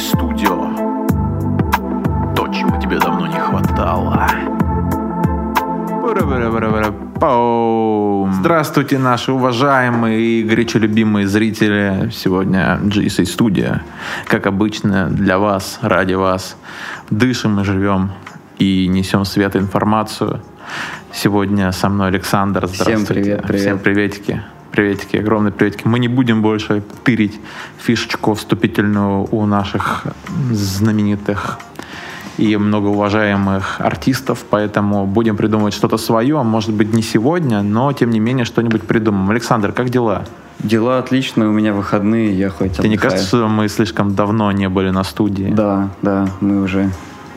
Studio. То, чего тебе давно не хватало. Здравствуйте, наши уважаемые и горячо любимые зрители. Сегодня GSA Studio. Как обычно, для вас, ради вас. Дышим и живем и несем свет и информацию. Сегодня со мной Александр. Всем привет, привет. Всем приветики. Приветики, огромные приветики. Мы не будем больше тырить фишечку вступительную у наших знаменитых и многоуважаемых артистов, поэтому будем придумывать что-то свое, может быть не сегодня, но тем не менее что-нибудь придумаем. Александр, как дела? Дела отлично, у меня выходные, я хоть Тебе не кажется, что мы слишком давно не были на студии? Да, да, мы уже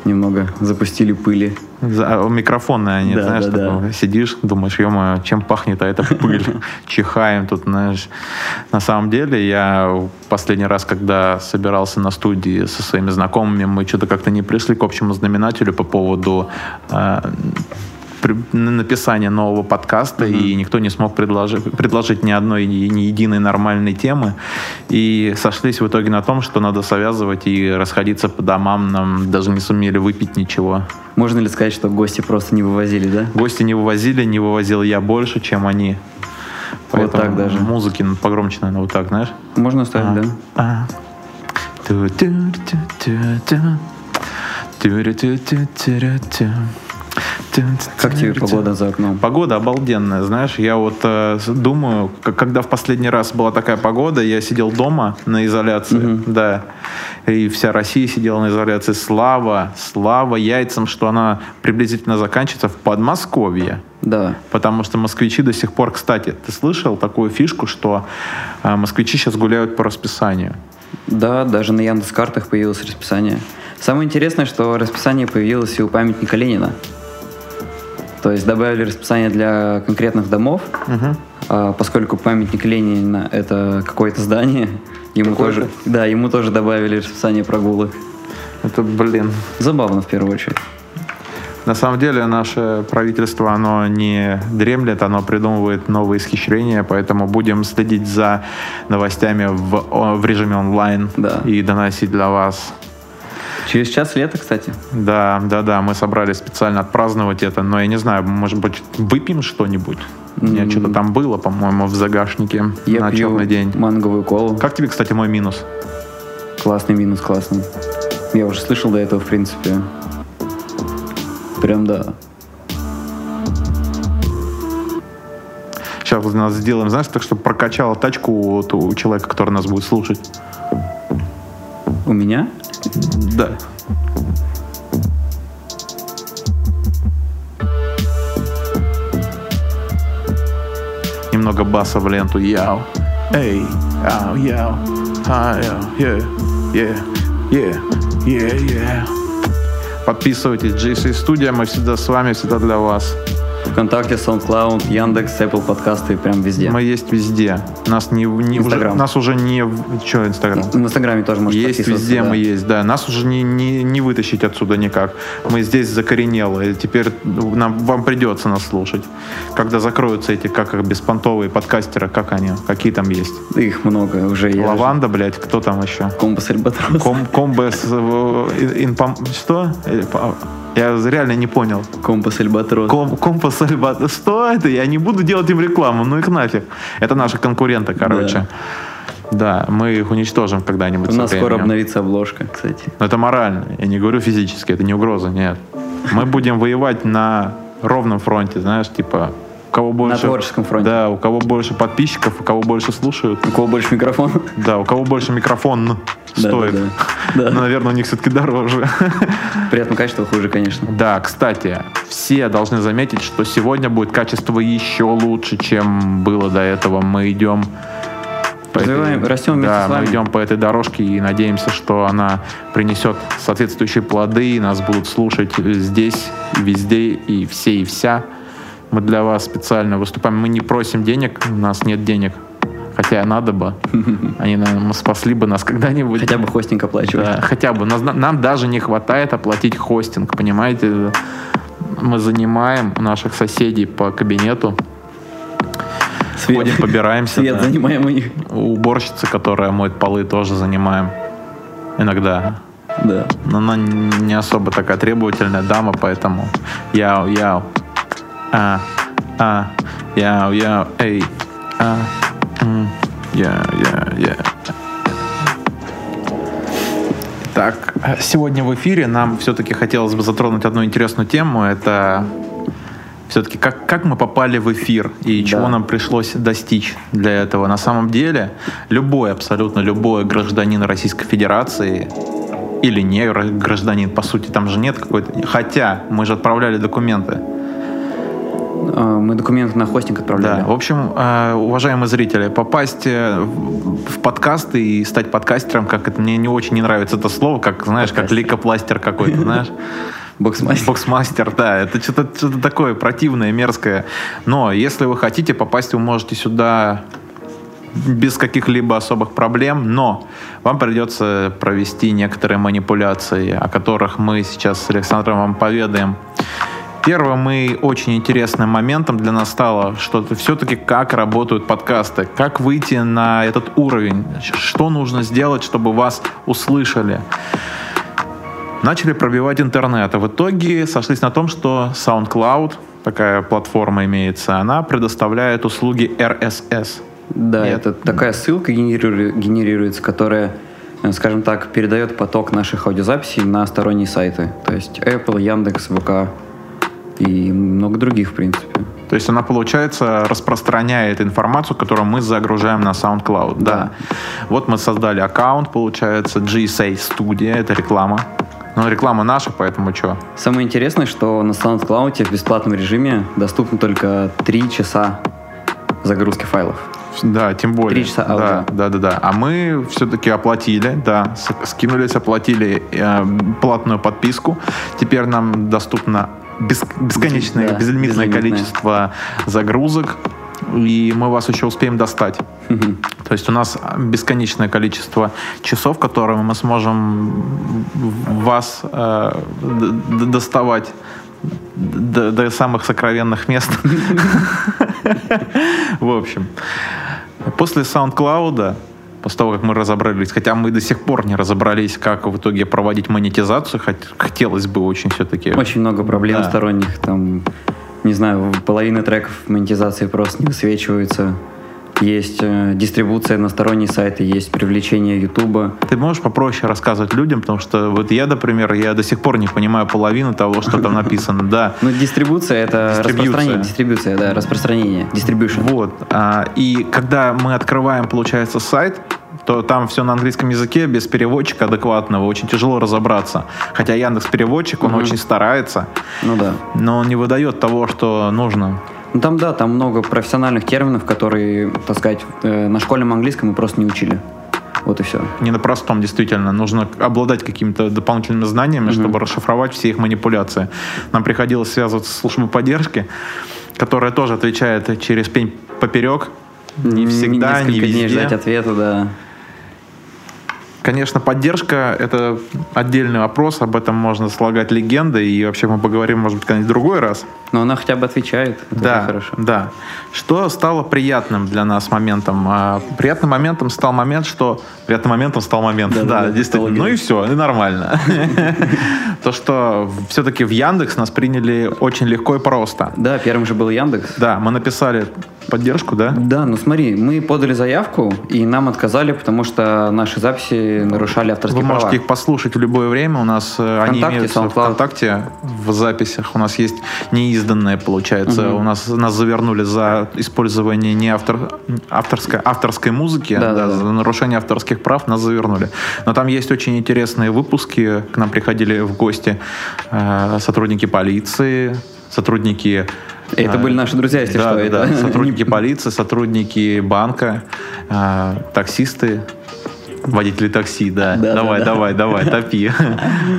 немного запустили пыли. За, а, микрофонные они, да, знаешь, да, да. сидишь, думаешь, ё чем пахнет, а это пыль. Чихаем тут, знаешь. На самом деле, я последний раз, когда собирался на студии со своими знакомыми, мы что-то как-то не пришли к общему знаменателю по поводу э, написания нового подкаста, mm-hmm. и никто не смог предложить, предложить ни одной, ни единой нормальной темы. И сошлись в итоге на том, что надо связывать и расходиться по домам. Нам даже не сумели выпить ничего. Можно ли сказать, что гости просто не вывозили, да? Гости не вывозили, не вывозил я больше, чем они. Поэтому вот так даже. Музыки погромче, наверное, вот так, знаешь? Можно ставить, а, да. А. Как тебе погода за окном? Погода обалденная, знаешь, я вот э, думаю, когда в последний раз была такая погода, я сидел дома на изоляции, угу. да, и вся Россия сидела на изоляции. Слава, слава яйцам, что она приблизительно заканчивается в Подмосковье. Да. Потому что москвичи до сих пор, кстати, ты слышал такую фишку, что э, москвичи сейчас гуляют по расписанию? Да, даже на Яндекс.Картах появилось расписание. Самое интересное, что расписание появилось и у памятника Ленина. То есть добавили расписание для конкретных домов, угу. а, поскольку памятник Ленина это какое-то здание, ему тоже, да, ему тоже добавили расписание прогулок. Это, блин. Забавно в первую очередь. На самом деле наше правительство, оно не дремлет, оно придумывает новые исхищрения, поэтому будем следить за новостями в, в режиме онлайн да. и доносить для вас Через час лета, кстати. Да, да, да, мы собрались специально отпраздновать это, но я не знаю, может быть, выпьем что-нибудь? У меня mm. что-то там было, по-моему, в загашнике я на пью черный день. манговую колу. Как тебе, кстати, мой минус? Классный минус, классный. Я уже слышал до этого, в принципе. Прям да. Сейчас у нас сделаем, знаешь, так, чтобы прокачала тачку вот у человека, который нас будет слушать. У меня? Да. Немного баса в ленту. Яу. Эй. Ау, яу. А, яу. Yeah. Yeah. Yeah. Yeah. Подписывайтесь. GC Studio. Мы всегда с вами, всегда для вас. ВКонтакте, SoundCloud, Яндекс, Apple подкасты, прям везде. Мы есть везде. Нас не, не уже, нас уже не что Инстаграм. В Инстаграме тоже можно Есть везде да. мы есть, да. Нас уже не, не, не вытащить отсюда никак. Мы здесь закоренелые. Теперь нам вам придется нас слушать. Когда закроются эти как их беспонтовые подкастеры, как они, какие там есть? Их много уже. Лаванда, же... блядь, кто там еще? Комбас Альбатрос. Ком, комбас, э, инпом, что? Э, я реально не понял. Компас Альбатрос. Ком, компас Альбатрос. Что это? Я не буду делать им рекламу, ну их нафиг. Это наши конкуренты, короче. Да. Мы их уничтожим когда-нибудь. У нас скоро обновится обложка, кстати. Но это морально. Я не говорю физически, это не угроза, нет. Мы будем воевать на ровном фронте, знаешь, типа кого больше... На творческом фронте. Да, у кого больше подписчиков, у кого больше слушают. У кого больше микрофон. Да, у кого больше микрофон стоит. Да, да, да. Но, наверное, у них все-таки дороже. При этом качество хуже, конечно. Да, кстати, все должны заметить, что сегодня будет качество еще лучше, чем было до этого. Мы идем по Развиваем, этой, растем вместе да, с вами. мы идем по этой дорожке и надеемся, что она принесет соответствующие плоды, и нас будут слушать здесь, везде, и все, и вся. Мы для вас специально выступаем. Мы не просим денег, у нас нет денег. Хотя надо бы. Они, наверное, спасли бы нас когда-нибудь. Хотя бы хостинг оплачивать. Да, хотя бы. Нас, нам даже не хватает оплатить хостинг, понимаете? Мы занимаем наших соседей по кабинету. Свет. Ходим, побираемся. Свет да. занимаем у них. Уборщицы, которая моет полы, тоже занимаем. иногда. Да. Но она не особо такая требовательная дама, поэтому яу, яу, а, а, яу, яу, эй, а, я, я, я. Так, сегодня в эфире нам все-таки хотелось бы затронуть одну интересную тему. Это все-таки как, как мы попали в эфир и Да. чего нам пришлось достичь для этого. На самом деле, любой, абсолютно любой гражданин Российской Федерации или не гра- гражданин, по сути, там же нет какой-то... Хотя мы же отправляли документы. А, Мы документы на хостинг отправляли. Да. В общем, э, уважаемые зрители, попасть э, в подкасты и стать подкастером, как это мне не очень не нравится это слово, как, знаешь, как Подкастер. лейкопластер какой-то, знаешь. Боксмастер. Боксмастер, да, это что-то что такое противное, мерзкое. Но если вы хотите попасть, вы можете сюда без каких-либо особых проблем, но вам придется провести некоторые манипуляции, о которых мы сейчас с Александром вам поведаем. Первым и очень интересным моментом для нас стало, что все-таки как работают подкасты, как выйти на этот уровень, что нужно сделать, чтобы вас услышали начали пробивать интернет. А в итоге сошлись на том, что SoundCloud, такая платформа имеется, она предоставляет услуги RSS. Да, Нет. это такая ссылка генериру- генерируется, которая, э, скажем так, передает поток наших аудиозаписей на сторонние сайты. То есть Apple, Яндекс, ВК и много других, в принципе. То есть она, получается, распространяет информацию, которую мы загружаем на SoundCloud. Да. Вот мы создали аккаунт, получается, GSA Studio, это реклама. Ну, реклама наша, поэтому что? Самое интересное, что на SoundCloud в бесплатном режиме доступно только 3 часа загрузки файлов. Да, тем более. Три часа да, аудио. да, да, да. А мы все-таки оплатили, да, скинулись, оплатили э, платную подписку. Теперь нам доступно бес- бесконечное, Да, безлимитное безлимитное. количество загрузок. И мы вас еще успеем достать. То есть у нас бесконечное количество часов, которыми мы сможем вас э, доставать до, до самых сокровенных мест. В общем, после SoundCloud, после того, как мы разобрались, хотя мы до сих пор не разобрались, как в итоге проводить монетизацию, хот- хотелось бы очень все-таки. Очень много проблем Да. сторонних. Там, не знаю, половина треков монетизации просто не высвечивается. Есть э, дистрибуция на сторонние сайты, есть привлечение Ютуба. Ты можешь попроще рассказывать людям, потому что вот я, например, я до сих пор не понимаю половину того, что там написано. Да, Ну, дистрибуция это распространение. Дистрибуция, да, распространение. Distribution. Вот. а, И когда мы открываем, получается, сайт, то там все на английском языке, без переводчика адекватного, очень тяжело разобраться. Хотя Яндекс переводчик, он Мгм. очень старается, Ну да. но он не выдает того, что нужно. Ну там да, там много профессиональных терминов, которые, так сказать, э, на школьном английском мы просто не учили. Вот и все. Не на простом, действительно. Нужно обладать какими-то дополнительными знаниями, Мгм. чтобы расшифровать все их манипуляции. Нам приходилось связываться с службой поддержки, которая тоже отвечает через пень поперек. Не всегда, не Несколько дней везде. ждать ответа, да. Конечно, поддержка — это отдельный вопрос, об этом можно слагать легенды, и вообще мы поговорим, может быть, когда-нибудь в другой раз. Но она хотя бы отвечает. да, хорошо. да. Что стало приятным для нас моментом? А, Приятным моментом стал момент, что... Приятным моментом стал момент, Да, да, да, действительно. Ну и все, и нормально. То, что все-таки в Яндекс нас приняли очень легко и просто. Да, первым же был Яндекс. Да, мы написали поддержку, да? Да, ну смотри, мы подали заявку, и нам отказали, потому что наши записи нарушали авторские Вы права. можете их послушать в любое время. У нас э, они имеются в. ВКонтакте в записях. У нас есть неизданные, получается. У нас нас завернули за использование не автор, авторской, авторской музыки, Да, да, да. за нарушение авторских прав нас завернули. Но там есть очень интересные выпуски. К нам приходили в гости э, сотрудники полиции, сотрудники Это э, были наши друзья, если да, что. да, это. Сотрудники полиции, сотрудники банка, э, таксисты, водители такси, да. Да, давай, да, да. давай, давай, топи.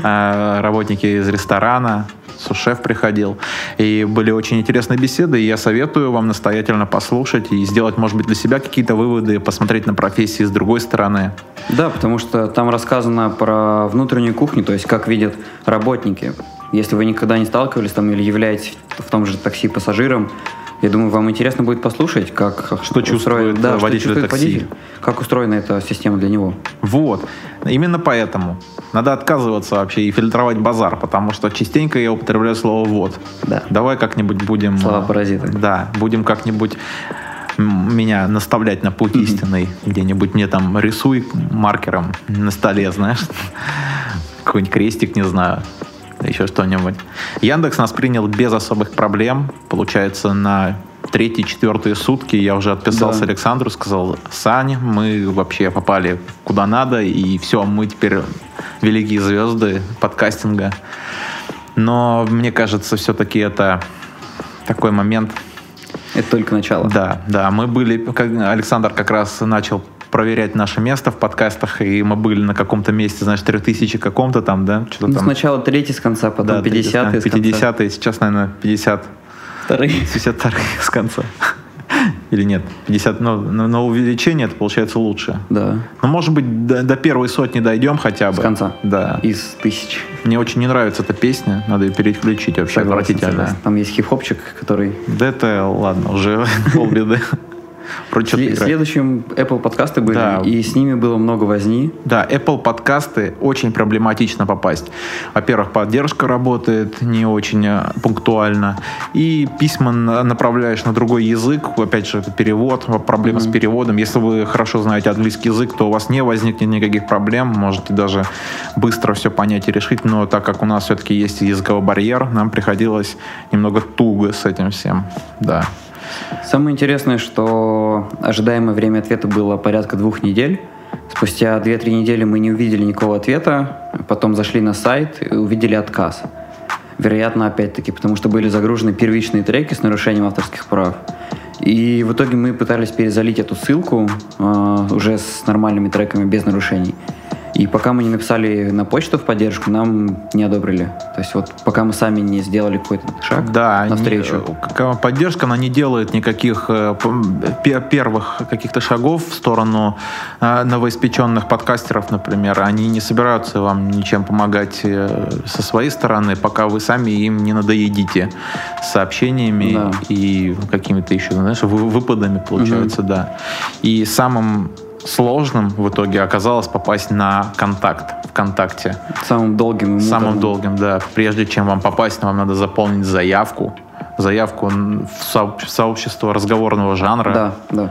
А, Работники из ресторана, сушеф приходил. И были очень интересные беседы, и я советую вам настоятельно послушать и сделать, может быть, для себя какие-то выводы, посмотреть на профессии с другой стороны. Да, потому что там рассказано про внутреннюю кухню, то есть как видят работники. Если вы никогда не сталкивались там или являетесь в том же такси пассажиром, Я думаю, вам интересно будет послушать, как что чувствует да, водитель что чувствует такси. водитель, как устроена эта система для него. Вот. Именно поэтому надо отказываться вообще и фильтровать базар, потому что частенько я употребляю слово «вот». Да. Давай как-нибудь будем... Слова-паразиты. Да, будем как-нибудь меня наставлять на путь истинный. Где-нибудь мне там рисуй маркером на столе, знаешь. Какой-нибудь крестик, не знаю. Еще что-нибудь. Яндекс нас принял без особых проблем. Получается, на третьи, четвертые сутки я уже отписался Да. Александру, сказал, Сань, мы вообще попали куда надо, и все, мы теперь великие звезды подкастинга. Но мне кажется, все-таки это такой момент, Это только начало. да, да, мы были, как Александр как раз начал проверять наше место в подкастах, и мы были на каком-то месте, знаешь, 3000 каком-то там, да, что-то Ну, там. сначала третий с конца, потом да, 50 с конца. 50 сейчас, наверное, 50, Вторые. 52 с конца. Или нет, 50, ну, на, на увеличение это получается лучше. Да. Ну, может быть, до, до первой сотни дойдем хотя бы. С конца. Да. Из тысяч. Мне очень не нравится эта песня, надо ее переключить вообще, Согласен, отвратительно. согласен. Там есть хип-хопчик, который... Да это, ладно, уже полбеды. Сле- Следующим Apple подкасты были, Да. и с ними было много возни. Да, Apple подкасты очень проблематично попасть. Во-первых, поддержка работает не очень э, пунктуально, и письма на- направляешь на другой язык, опять же, это перевод, проблема с переводом. Если вы хорошо знаете английский язык, то у вас не возникнет никаких проблем, можете даже быстро все понять и решить, но так как у нас все-таки есть языковой барьер, нам приходилось немного туго с этим всем, да. Самое интересное, что ожидаемое время ответа было порядка двух недель. Спустя 2-3 недели мы не увидели никакого ответа, потом зашли на сайт и увидели отказ. Вероятно, опять-таки, потому что были загружены первичные треки с нарушением авторских прав. И в итоге мы пытались перезалить эту ссылку э, уже с нормальными треками без нарушений. И пока мы не написали на почту в поддержку, нам не одобрили. То есть вот пока мы сами не сделали какой-то шаг Да, навстречу. не- какая поддержка, она не делает никаких э, первых каких-то шагов в сторону э, новоиспеченных подкастеров, например. Они не собираются вам ничем помогать э, со своей стороны, пока вы сами им не надоедите сообщениями Да. и какими-то еще, знаешь, вы- выпадами, получается, да. И самым сложным в итоге оказалось попасть на контакт ВКонтакте. Самым долгим Самым долгим, да. Прежде чем вам попасть, вам надо заполнить заявку. Заявку в сообщество разговорного жанра. Да, да.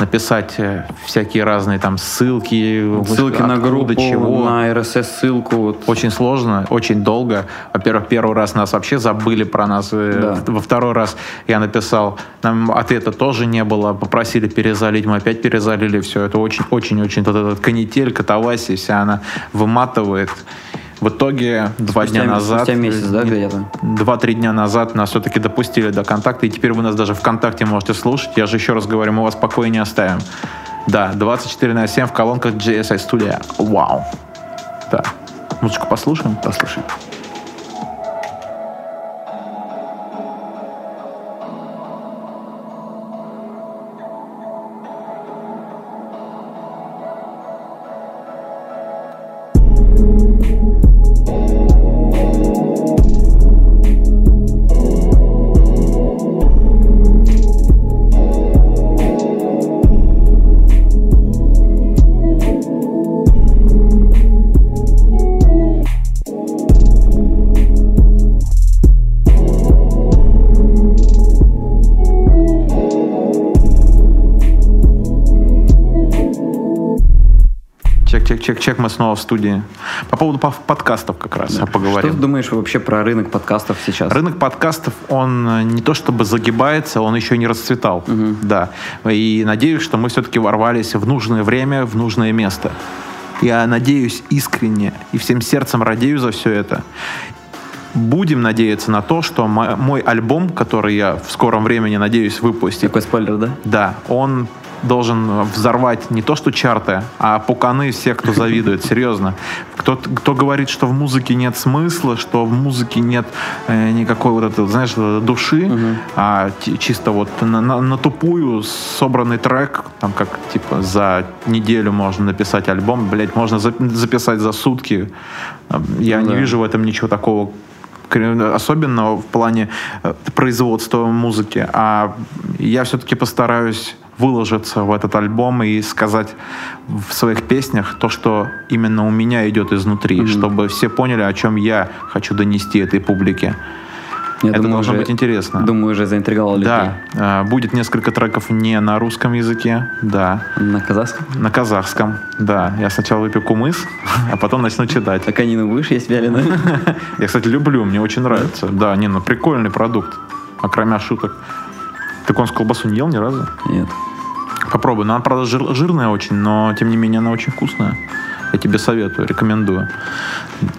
Написать э, всякие разные там ссылки. Ссылки на группу, чего. на RSS-ссылку. Вот. Очень сложно, очень долго. Во-первых, первый раз нас вообще забыли про нас. э, Да. Во второй раз я написал, нам ответа тоже не было, попросили перезалить, мы опять перезалили все. Это очень-очень-очень вот этот канитель, катавасия, вся она выматывает. В итоге два Спустя- дня назад, спустя месяц, да, где-то? два-три дня назад нас все-таки допустили до контакта, и теперь вы нас даже ВКонтакте можете слушать. Я же еще раз говорю, мы вас в покое не оставим. Да, 24 на 7 в колонках GSI Studio. Вау. Да. Музычку послушаем? Послушай. Чек, чек, чек, чек, мы снова в студии. По поводу пов- подкастов как раз Что поговорим. ты думаешь вообще про рынок подкастов сейчас? Рынок подкастов, он э, не то чтобы загибается, он еще не расцветал. Да. И надеюсь, что мы все-таки ворвались в нужное время, в нужное место. Я надеюсь искренне и всем сердцем радею за все это. Будем надеяться на то, что мо- мой альбом, который я в скором времени надеюсь выпустить, Такой спойлер, да? да, он должен взорвать не то что чарты, а пуканы всех, кто завидует, серьезно. Кто, кто говорит, что в музыке нет смысла, что в музыке нет э, никакой вот этой, знаешь, души, а ти- чисто вот на, на- на тупую собранный трек, там как типа за неделю можно написать альбом, блять, можно за- записать за сутки. Я Ну не да. вижу в этом ничего такого особенно в плане э, производства музыки. А я все-таки постараюсь выложиться в этот альбом и сказать в своих песнях то, что именно у меня идет изнутри, mm-hmm. чтобы все поняли, о чем я хочу донести этой публике. Я это думаю, должно уже, быть интересно. Думаю, уже заинтриговал людей. Да. А, будет несколько треков не на русском языке, да. На казахском? На казахском, да. Я сначала выпью кумыс, а потом начну читать. Так они будешь есть вяленые? Я, кстати, люблю, мне очень нравится. Да, не, ну прикольный продукт, окромя шуток. Ты конскую колбасу не ел ни разу? Нет. Попробуй. Ну, она, правда, жир, жирная очень, но, тем не менее, она очень вкусная. Я тебе советую, рекомендую.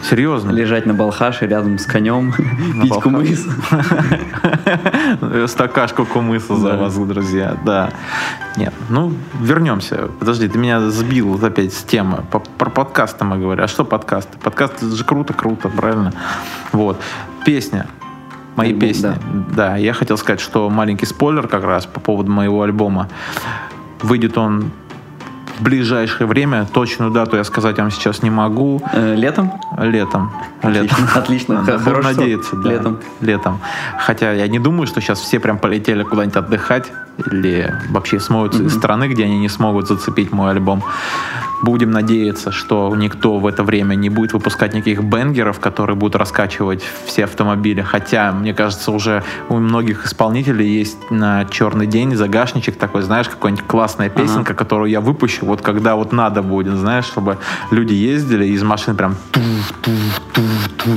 Серьезно. Лежать на балхаше рядом с конем, пить кумыс. Стакашку кумыса за вас, друзья. Да. Нет, ну, вернемся. Подожди, ты меня сбил опять с темы. Про подкасты мы говорим. А что подкасты? Подкасты же круто, круто, правильно? Вот. Песня мои Альбом, песни. Да. да, я хотел сказать, что маленький спойлер как раз по поводу моего альбома. Выйдет он в ближайшее время. Точную дату я сказать вам сейчас не могу. Э, летом? Летом. Отлично. Летом. Отлично. Буду надеяться. Да. Летом. Летом. Хотя я не думаю, что сейчас все прям полетели куда-нибудь отдыхать или вообще смоются mm-hmm. из страны, где они не смогут зацепить мой альбом. Будем надеяться, что никто в это время не будет выпускать никаких бенгеров, которые будут раскачивать все автомобили. Хотя, мне кажется, уже у многих исполнителей есть на черный день загашничек такой, знаешь, какая-нибудь классная песенка, ага. которую я выпущу, вот когда вот надо будет, знаешь, чтобы люди ездили из машин прям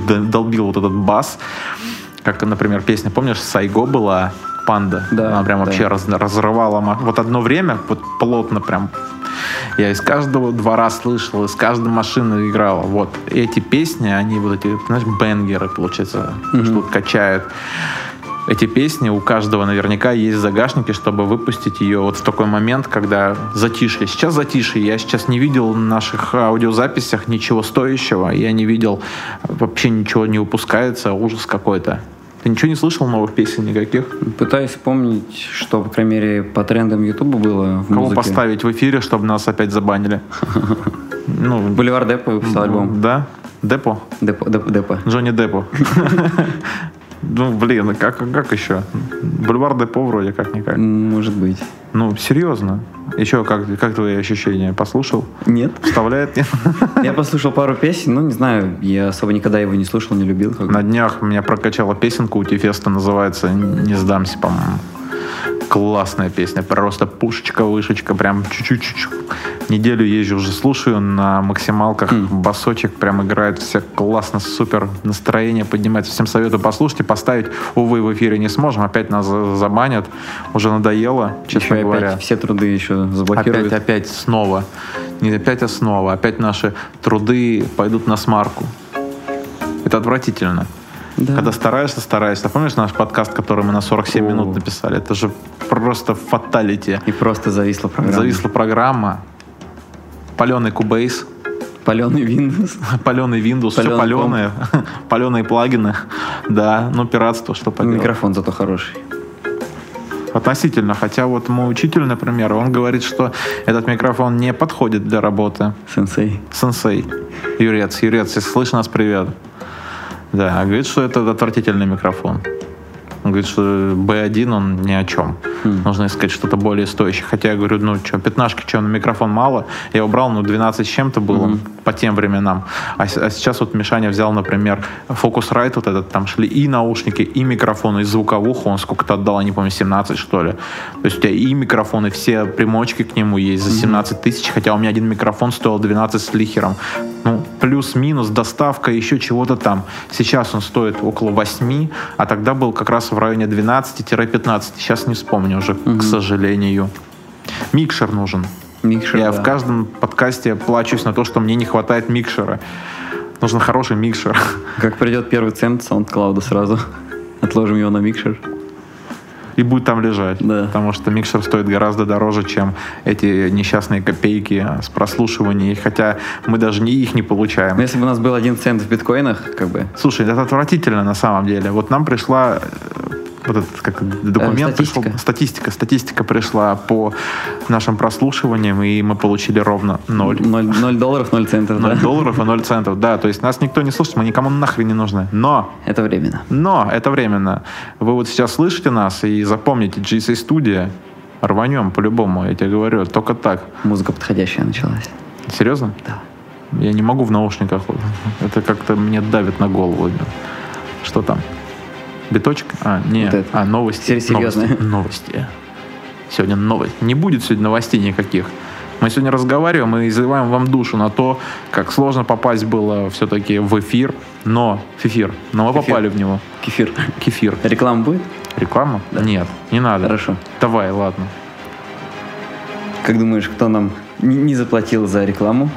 долбил вот этот бас. Как, например, песня, помнишь, Сайго была панда. Да, Она прям да. вообще раз, разрывала. Вот одно время, вот плотно прям я из каждого двора слышал, из каждой машины играла. Вот эти песни, они вот эти, знаешь, бенгеры, получается, mm-hmm. что качают. Эти песни у каждого наверняка есть загашники, чтобы выпустить ее вот в такой момент, когда затишье. Сейчас затишье. Я сейчас не видел в наших аудиозаписях ничего стоящего. Я не видел, вообще ничего не упускается. Ужас какой-то. Ты ничего не слышал новых песен никаких? Пытаюсь вспомнить, что, по крайней мере, по трендам Ютуба было в Кого музыке. поставить в эфире, чтобы нас опять забанили? Ну, Боливар Депо выпустил альбом. Да? Депо, Депо, Депо. Джонни Депо. Ну, блин, как, как еще? Бульвар Депо вроде как-никак. Может быть. Ну, серьезно. Еще как, как твои ощущения? Послушал? Нет. Вставляет? Нет? Я послушал пару песен, ну, не знаю, я особо никогда его не слушал, не любил. Как На днях меня прокачала песенка у Тифеста, называется «Не сдамся», по-моему классная песня, просто пушечка, вышечка, прям чуть-чуть. Неделю езжу уже слушаю на максималках, mm. басочек прям играет, все классно, супер, настроение поднимается. Всем советую послушать и поставить. Увы, в эфире не сможем, опять нас забанят, уже надоело, честно еще говоря. Опять все труды еще заблокируют. Опять, опять снова. Не опять, а снова. Опять наши труды пойдут на смарку. Это отвратительно. Да. Когда стараешься, стараешься. Помнишь наш подкаст, который мы на 47 О. минут написали? Это же просто фаталити. И просто зависла программа. Зависла программа. Паленый кубейс. Паленый Windows. Паленый Windows, Паленый все паленые. Паленые плагины. Да, ну пиратство, что поделать. Микрофон зато хороший. Относительно. Хотя вот мой учитель, например, он говорит, что этот микрофон не подходит для работы. Сенсей. Сенсей. Юрец, Юрец, если слышишь нас, привет. Да, говорит, что это отвратительный микрофон. Он говорит, что B1 он ни о чем. Mm. Нужно искать что-то более стоящее. Хотя я говорю, ну что, пятнашки, что, на микрофон мало. Я убрал, ну 12 с чем-то было mm-hmm. по тем временам. А, а сейчас вот Мишаня взял, например, Focusrite вот этот, там шли и наушники, и микрофон, и звуковуху. Он сколько-то отдал, я не помню, 17 что ли. То есть у тебя и микрофон, и все примочки к нему есть за 17 тысяч, хотя у меня один микрофон стоил 12 с лихером. Ну, плюс-минус, доставка, еще чего-то там. Сейчас он стоит около 8, а тогда был как раз в районе 12-15. Сейчас не вспомню уже, угу. к сожалению. Микшер нужен. Микшер, Я да. в каждом подкасте плачусь на то, что мне не хватает микшера. Нужен хороший микшер. Как придет первый цент SoundCloud сразу. Отложим его на микшер и будет там лежать. Да. Потому что микшер стоит гораздо дороже, чем эти несчастные копейки с прослушиванием. Хотя мы даже не их не получаем. Но если бы у нас был один цент в биткоинах, как бы... Слушай, это отвратительно на самом деле. Вот нам пришла вот этот как документ Э, статистика. пришел. Статистика. Статистика пришла по нашим прослушиваниям, и мы получили ровно ноль. 0, 0 долларов, 0 центов, 0 да. долларов и 0 центов. Да, то есть нас никто не слушает, мы никому нахрен не нужны. Но Это временно. но это временно. Вы вот сейчас слышите нас и запомните, GC Studio рванем по-любому, я тебе говорю, только так. Музыка подходящая началась. Серьезно? Да. Я не могу в наушниках. Это как-то мне давит на голову. Что там? Биточек? А, нет. Вот. А, новости. Сер- серьезные. Новости. новости. Сегодня новость. Не будет сегодня новостей никаких. Мы сегодня разговариваем и изливаем вам душу на то, как сложно попасть было все-таки в эфир, но в эфир, но мы Кефир. попали в него. Кефир. Кефир. Реклама будет? Реклама? Нет, не надо. Хорошо. Давай, ладно. Как думаешь, кто нам не не заплатил за рекламу?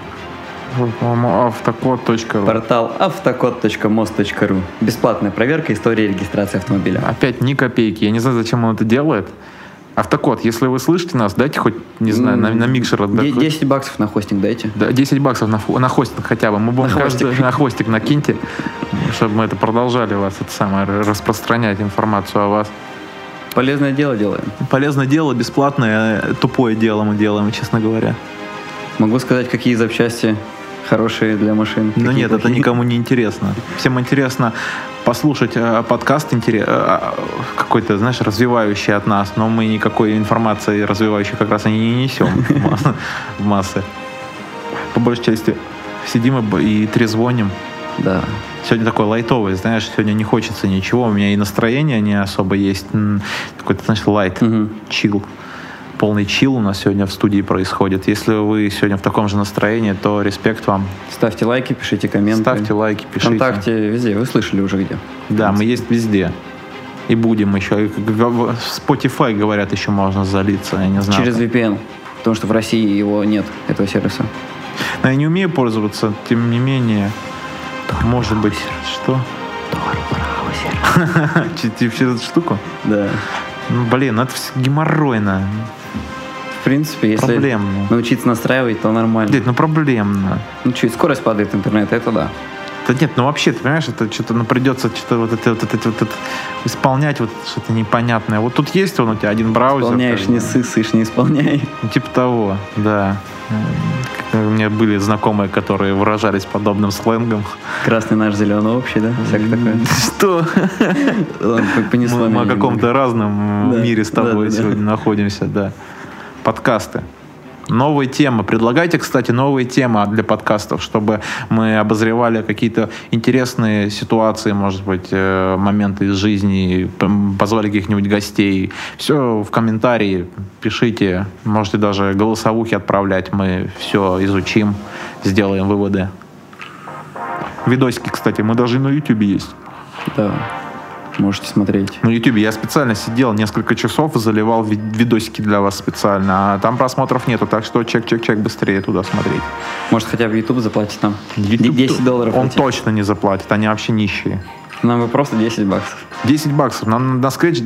По-моему, автокод.ру. Портал автокод.мост.ру. Бесплатная проверка истории регистрации автомобиля. Опять ни копейки. Я не знаю, зачем он это делает. Автокод, если вы слышите нас, дайте хоть, не знаю, на, на микшер. да, Де- хоть- 10 баксов на хостинг дайте. да, 10 баксов на, на хостинг хотя бы. Мы будем На каждый хвостик. на хвостик накиньте, чтобы мы это продолжали вас это самое распространять информацию о вас. Полезное дело делаем. Полезное дело, бесплатное, э, тупое дело мы делаем, честно говоря. Могу сказать, какие запчасти хорошие для машин. Какие нет, это плохие. никому не интересно. Всем интересно послушать э, подкаст э, какой-то, знаешь, развивающий от нас, но мы никакой информации развивающей как раз и не несем в масс- в массы. По большей части сидим и трезвоним. Да. Сегодня такой лайтовый, знаешь, сегодня не хочется ничего, у меня и настроение не особо есть. М, Какой-то, знаешь, лайт, чил. Полный чил у нас сегодня в студии происходит. Если вы сегодня в таком же настроении, то респект вам. Ставьте лайки, пишите комменты. Ставьте лайки, пишите. Вконтакте, везде. Вы слышали уже где. Да, мы есть везде. И будем еще. В Spotify, говорят, еще можно залиться. Я не знаю. Через VPN. Потому что в России его нет, этого сервиса. Но я не умею пользоваться, тем не менее. Может быть, что? Ч- Типа через эту штуку? Да. Ну, блин, ну это все геморройно. В принципе, если Проблемно. научиться настраивать, то нормально. Дядь, ну проблемно. Ну чуть скорость падает интернета, это да. Да нет, ну вообще, ты понимаешь, это что-то, ну придется что-то вот это, вот это, вот это исполнять вот что-то непонятное. Вот тут есть он у тебя один браузер. Исполняешь, не сысышь, не исполняй. Ну, Типа того, да. У меня были знакомые, которые выражались подобным сленгом. Красный наш, зеленый общий, да? Всякое такое. Что? Понесло Мы, о каком-то разном мире с тобой сегодня находимся, да. Подкасты. Новые темы. Предлагайте, кстати, новые темы для подкастов, чтобы мы обозревали какие-то интересные ситуации, может быть, э, моменты из жизни, позвали каких-нибудь гостей. Все в комментарии пишите. Можете даже голосовухи отправлять. Мы все изучим, сделаем выводы. Видосики, кстати, мы даже на YouTube есть. Да. Можете смотреть. На Ютубе я специально сидел несколько часов заливал ви- видосики для вас специально, а там просмотров нету, так что чек-чек-чек быстрее туда смотреть. Может, хотя бы YouTube заплатит нам. YouTube 10 долларов. Он платить. точно не заплатит, они вообще нищие. Нам бы просто 10 баксов. 10 баксов, нам на Scratch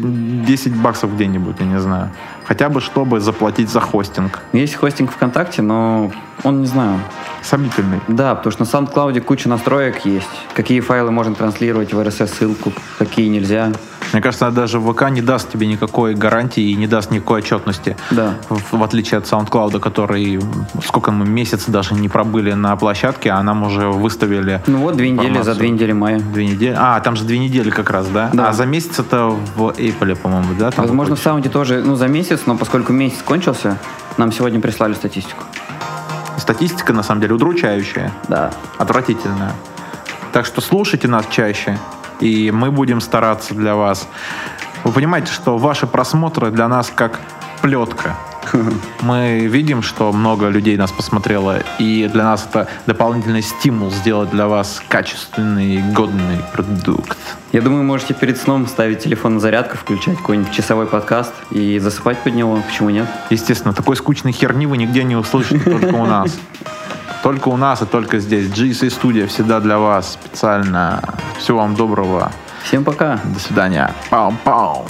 10 баксов где-нибудь, я не знаю. Хотя бы, чтобы заплатить за хостинг. Есть хостинг ВКонтакте, но он, не знаю, Сомнительный. Да, потому что на SoundCloud куча настроек есть. Какие файлы можно транслировать в RSS-ссылку, какие нельзя. Мне кажется, даже ВК не даст тебе никакой гарантии и не даст никакой отчетности. Да. В, в отличие от SoundCloud, который сколько мы месяц даже не пробыли на площадке, а нам уже выставили Ну вот, две недели, за две недели мая. Две недели. А, там же две недели как раз, да? Да. А за месяц это в Apple, по-моему, да? Там Возможно, в саунде тоже, ну, за месяц, но поскольку месяц кончился, нам сегодня прислали статистику. Статистика, на самом деле, удручающая, Да. отвратительная. Так что слушайте нас чаще, и мы будем стараться для вас. Вы понимаете, что ваши просмотры для нас как плетка. Мы видим, что много людей нас посмотрело, и для нас это дополнительный стимул сделать для вас качественный, годный продукт. Я думаю, можете перед сном ставить телефон на зарядку, включать какой-нибудь часовой подкаст и засыпать под него. Почему нет? Естественно, такой скучной херни вы нигде не услышите, только у нас. Только у нас и только здесь. GC студия всегда для вас специально. Всего вам доброго. Всем пока! До свидания. Пау-пау.